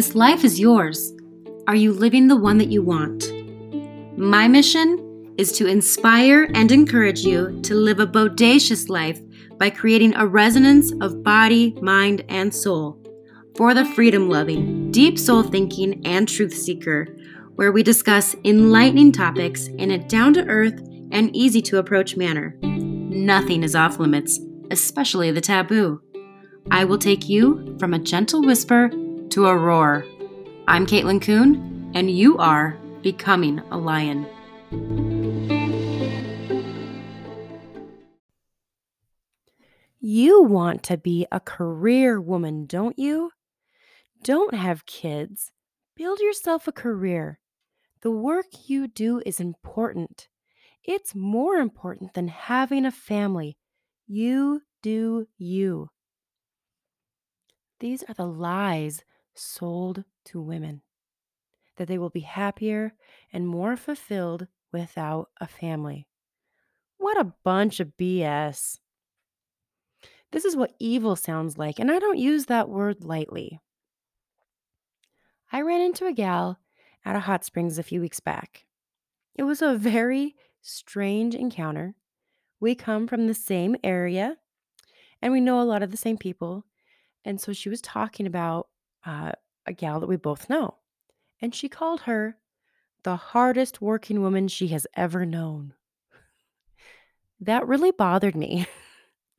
This life is yours. Are you living the one that you want? My mission is to inspire and encourage you to live a bodacious life by creating a resonance of body, mind, and soul for the freedom loving, deep soul thinking, and truth seeker, where we discuss enlightening topics in a down to earth and easy to approach manner. Nothing is off limits, especially the taboo. I will take you from a gentle whisper to a roar. I'm Caitlin Kuhn, and you are Becoming a Lion. You want to be a career woman, don't you? Don't have kids. Build yourself a career. The work you do is important. It's more important than having a family. You do you. These are the lies sold to women that they will be happier and more fulfilled without a family. What a bunch of BS. This is what evil sounds like, and I don't use that word lightly. I ran into a gal at a hot springs a few weeks back. It was a very strange encounter. We come from the same area and we know a lot of the same people. And so she was talking about uh, a gal that we both know. And she called her the hardest working woman she has ever known. That really bothered me.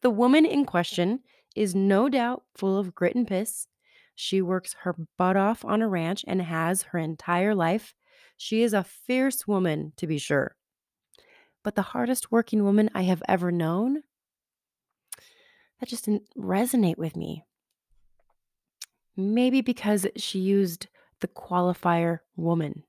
The woman in question is no doubt full of grit and piss. She works her butt off on a ranch and has her entire life. She is a fierce woman, to be sure. But the hardest working woman I have ever known, that just didn't resonate with me. Maybe because she used the qualifier woman.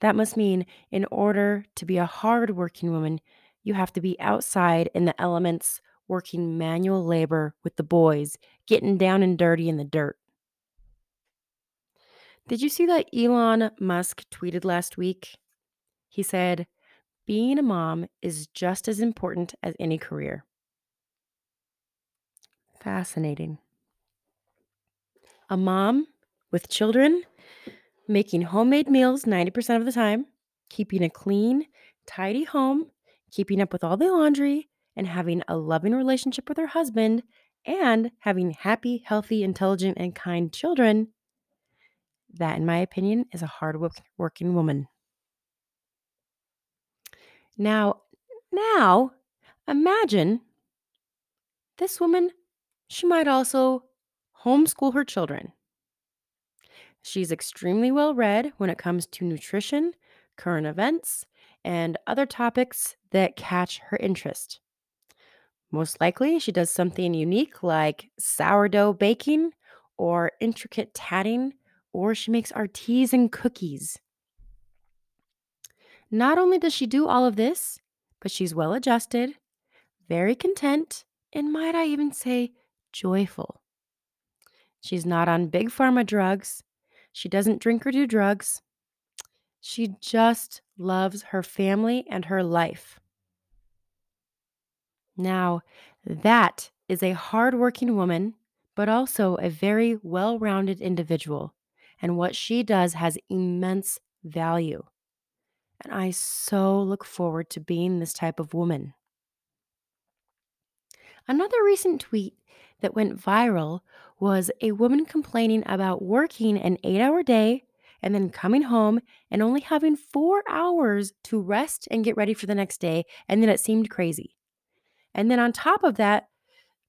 That must mean in order to be a hard working woman, you have to be outside in the elements, working manual labor with the boys, getting down and dirty in the dirt. Did you see that Elon Musk tweeted last week? He said, Being a mom is just as important as any career. Fascinating. A mom with children, making homemade meals 90% of the time, keeping a clean, tidy home, keeping up with all the laundry, and having a loving relationship with her husband, and having happy, healthy, intelligent, and kind children, that, in my opinion, is a hard working woman. Now, now, imagine this woman, she might also homeschool her children. She's extremely well read when it comes to nutrition, current events, and other topics that catch her interest. Most likely, she does something unique like sourdough baking or intricate tatting, or she makes artisan cookies. Not only does she do all of this, but she's well adjusted, very content, and might I even say, joyful. She's not on big pharma drugs. She doesn't drink or do drugs. She just loves her family and her life. Now, that is a hardworking woman, but also a very well rounded individual. And what she does has immense value. And I so look forward to being this type of woman. Another recent tweet that went viral was a woman complaining about working an eight hour day and then coming home and only having four hours to rest and get ready for the next day. And then it seemed crazy. And then on top of that,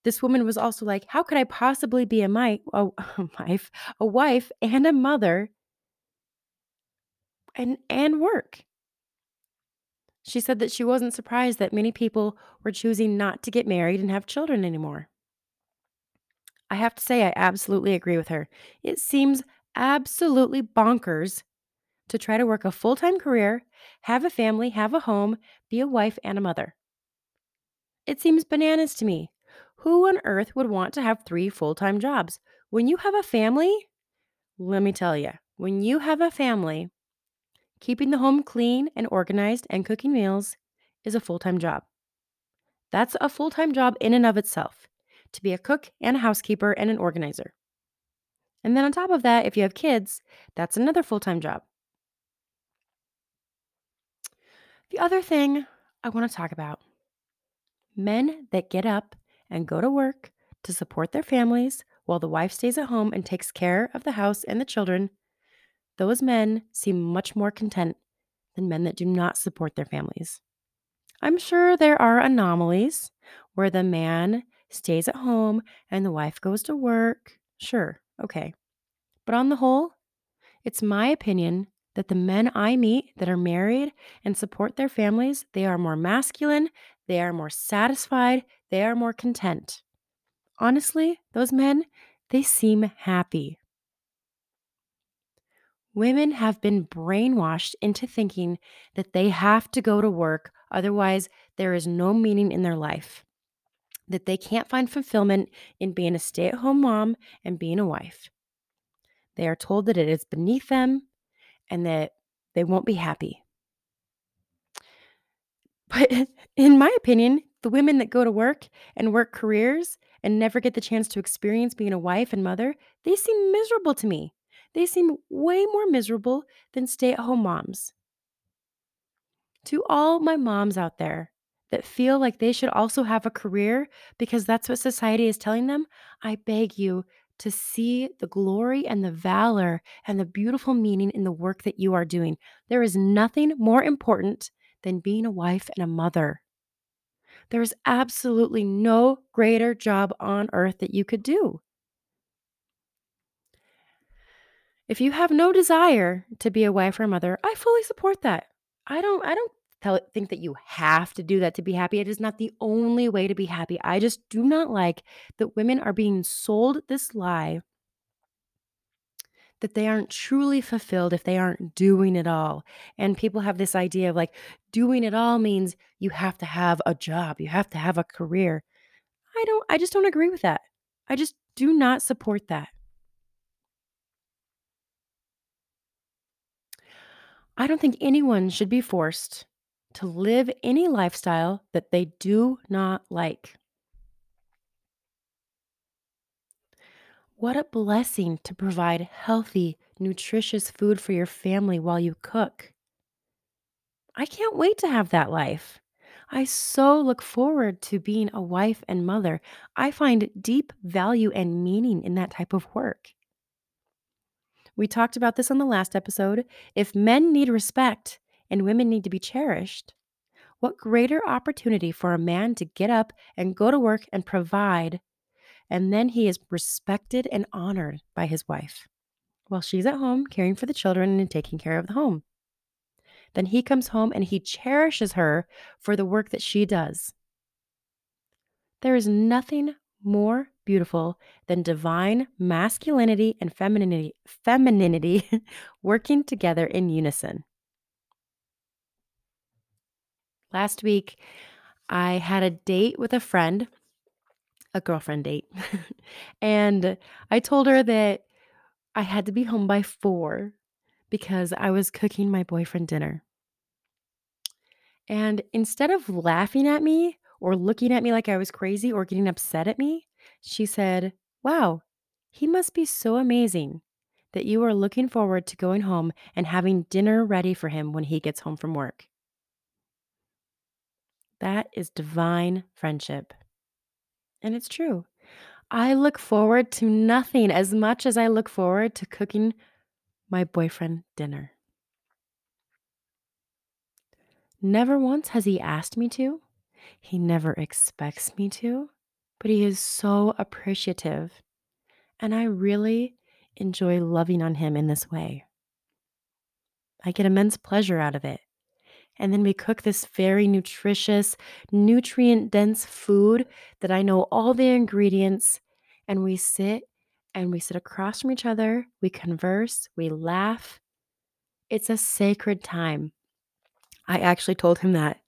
this woman was also like, How could I possibly be a, my, a, a wife, a wife and a mother and, and work? She said that she wasn't surprised that many people were choosing not to get married and have children anymore. I have to say, I absolutely agree with her. It seems absolutely bonkers to try to work a full time career, have a family, have a home, be a wife and a mother. It seems bananas to me. Who on earth would want to have three full time jobs? When you have a family, let me tell you, when you have a family, keeping the home clean and organized and cooking meals is a full time job. That's a full time job in and of itself to be a cook and a housekeeper and an organizer. And then on top of that, if you have kids, that's another full time job. The other thing I want to talk about men that get up and go to work to support their families while the wife stays at home and takes care of the house and the children, those men seem much more content than men that do not support their families. I'm sure there are anomalies where the man stays at home and the wife goes to work. Sure, okay. But on the whole, it's my opinion that the men I meet that are married and support their families, they are more masculine, they are more satisfied, they are more content. Honestly, those men, they seem happy. Women have been brainwashed into thinking that they have to go to work, otherwise, there is no meaning in their life. That they can't find fulfillment in being a stay at home mom and being a wife. They are told that it is beneath them and that they won't be happy. But in my opinion, the women that go to work and work careers and never get the chance to experience being a wife and mother, they seem miserable to me. They seem way more miserable than stay at home moms. To all my moms out there that feel like they should also have a career because that's what society is telling them, I beg you to see the glory and the valor and the beautiful meaning in the work that you are doing. There is nothing more important than being a wife and a mother. There is absolutely no greater job on earth that you could do. If you have no desire to be a wife or a mother, I fully support that. I don't I don't tell, think that you have to do that to be happy. It is not the only way to be happy. I just do not like that women are being sold this lie that they aren't truly fulfilled if they aren't doing it all. And people have this idea of like doing it all means you have to have a job, you have to have a career. I don't I just don't agree with that. I just do not support that. I don't think anyone should be forced to live any lifestyle that they do not like. What a blessing to provide healthy, nutritious food for your family while you cook. I can't wait to have that life. I so look forward to being a wife and mother. I find deep value and meaning in that type of work. We talked about this on the last episode. If men need respect and women need to be cherished, what greater opportunity for a man to get up and go to work and provide, and then he is respected and honored by his wife while she's at home caring for the children and taking care of the home. Then he comes home and he cherishes her for the work that she does. There is nothing more beautiful than divine masculinity and femininity, femininity working together in unison. Last week, I had a date with a friend, a girlfriend date, and I told her that I had to be home by four because I was cooking my boyfriend dinner. And instead of laughing at me or looking at me like I was crazy or getting upset at me, she said, Wow, he must be so amazing that you are looking forward to going home and having dinner ready for him when he gets home from work. That is divine friendship. And it's true. I look forward to nothing as much as I look forward to cooking my boyfriend dinner. Never once has he asked me to. He never expects me to, but he is so appreciative. And I really enjoy loving on him in this way. I get immense pleasure out of it. And then we cook this very nutritious, nutrient dense food that I know all the ingredients. And we sit and we sit across from each other. We converse, we laugh. It's a sacred time. I actually told him that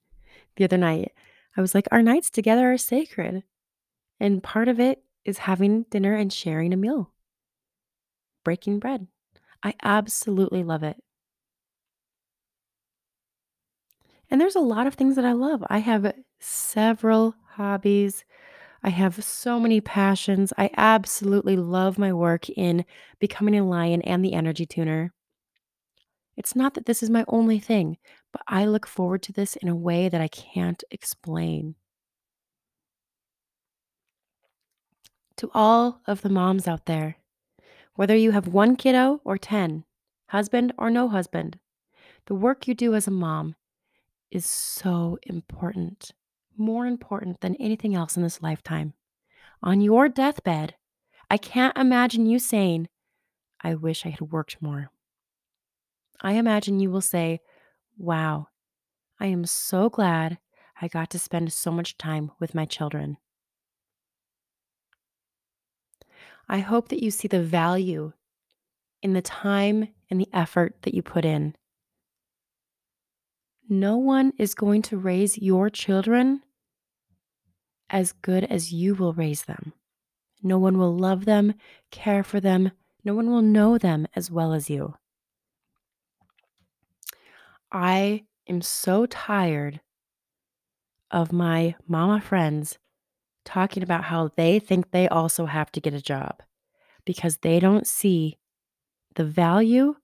the other night. I was like, our nights together are sacred. And part of it is having dinner and sharing a meal, breaking bread. I absolutely love it. And there's a lot of things that I love. I have several hobbies. I have so many passions. I absolutely love my work in becoming a lion and the energy tuner. It's not that this is my only thing, but I look forward to this in a way that I can't explain. To all of the moms out there, whether you have one kiddo or 10, husband or no husband, the work you do as a mom is so important, more important than anything else in this lifetime. On your deathbed, I can't imagine you saying, I wish I had worked more. I imagine you will say, Wow, I am so glad I got to spend so much time with my children. I hope that you see the value in the time and the effort that you put in. No one is going to raise your children as good as you will raise them. No one will love them, care for them. No one will know them as well as you. I am so tired of my mama friends talking about how they think they also have to get a job because they don't see the value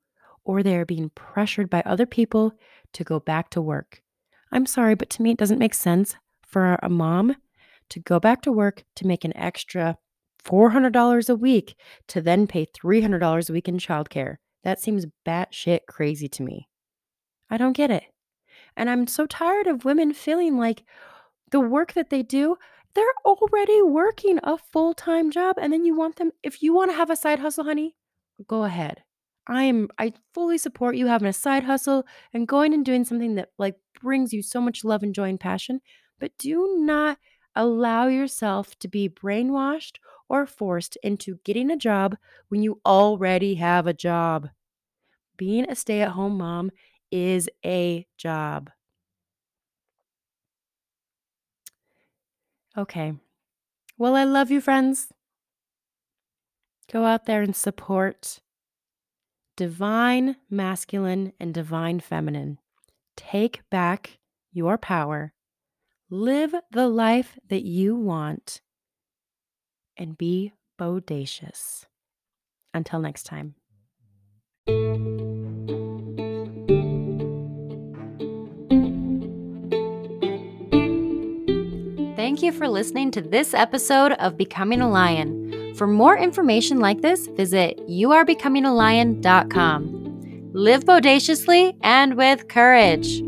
or they're being pressured by other people to go back to work. I'm sorry, but to me, it doesn't make sense for a mom to go back to work to make an extra $400 a week to then pay $300 a week in childcare. That seems batshit crazy to me. I don't get it. And I'm so tired of women feeling like the work that they do, they're already working a full time job. And then you want them, if you want to have a side hustle, honey, go ahead. I am, I fully support you having a side hustle and going and doing something that like brings you so much love and joy and passion. But do not allow yourself to be brainwashed or forced into getting a job when you already have a job. Being a stay at home mom is a job. Okay. Well, I love you, friends. Go out there and support divine masculine and divine feminine. Take back your power. Live the life that you want and be bodacious. Until next time. Thank you for listening to this episode of Becoming a Lion. For more information like this, visit youarebecomingalion.com. Live bodaciously and with courage.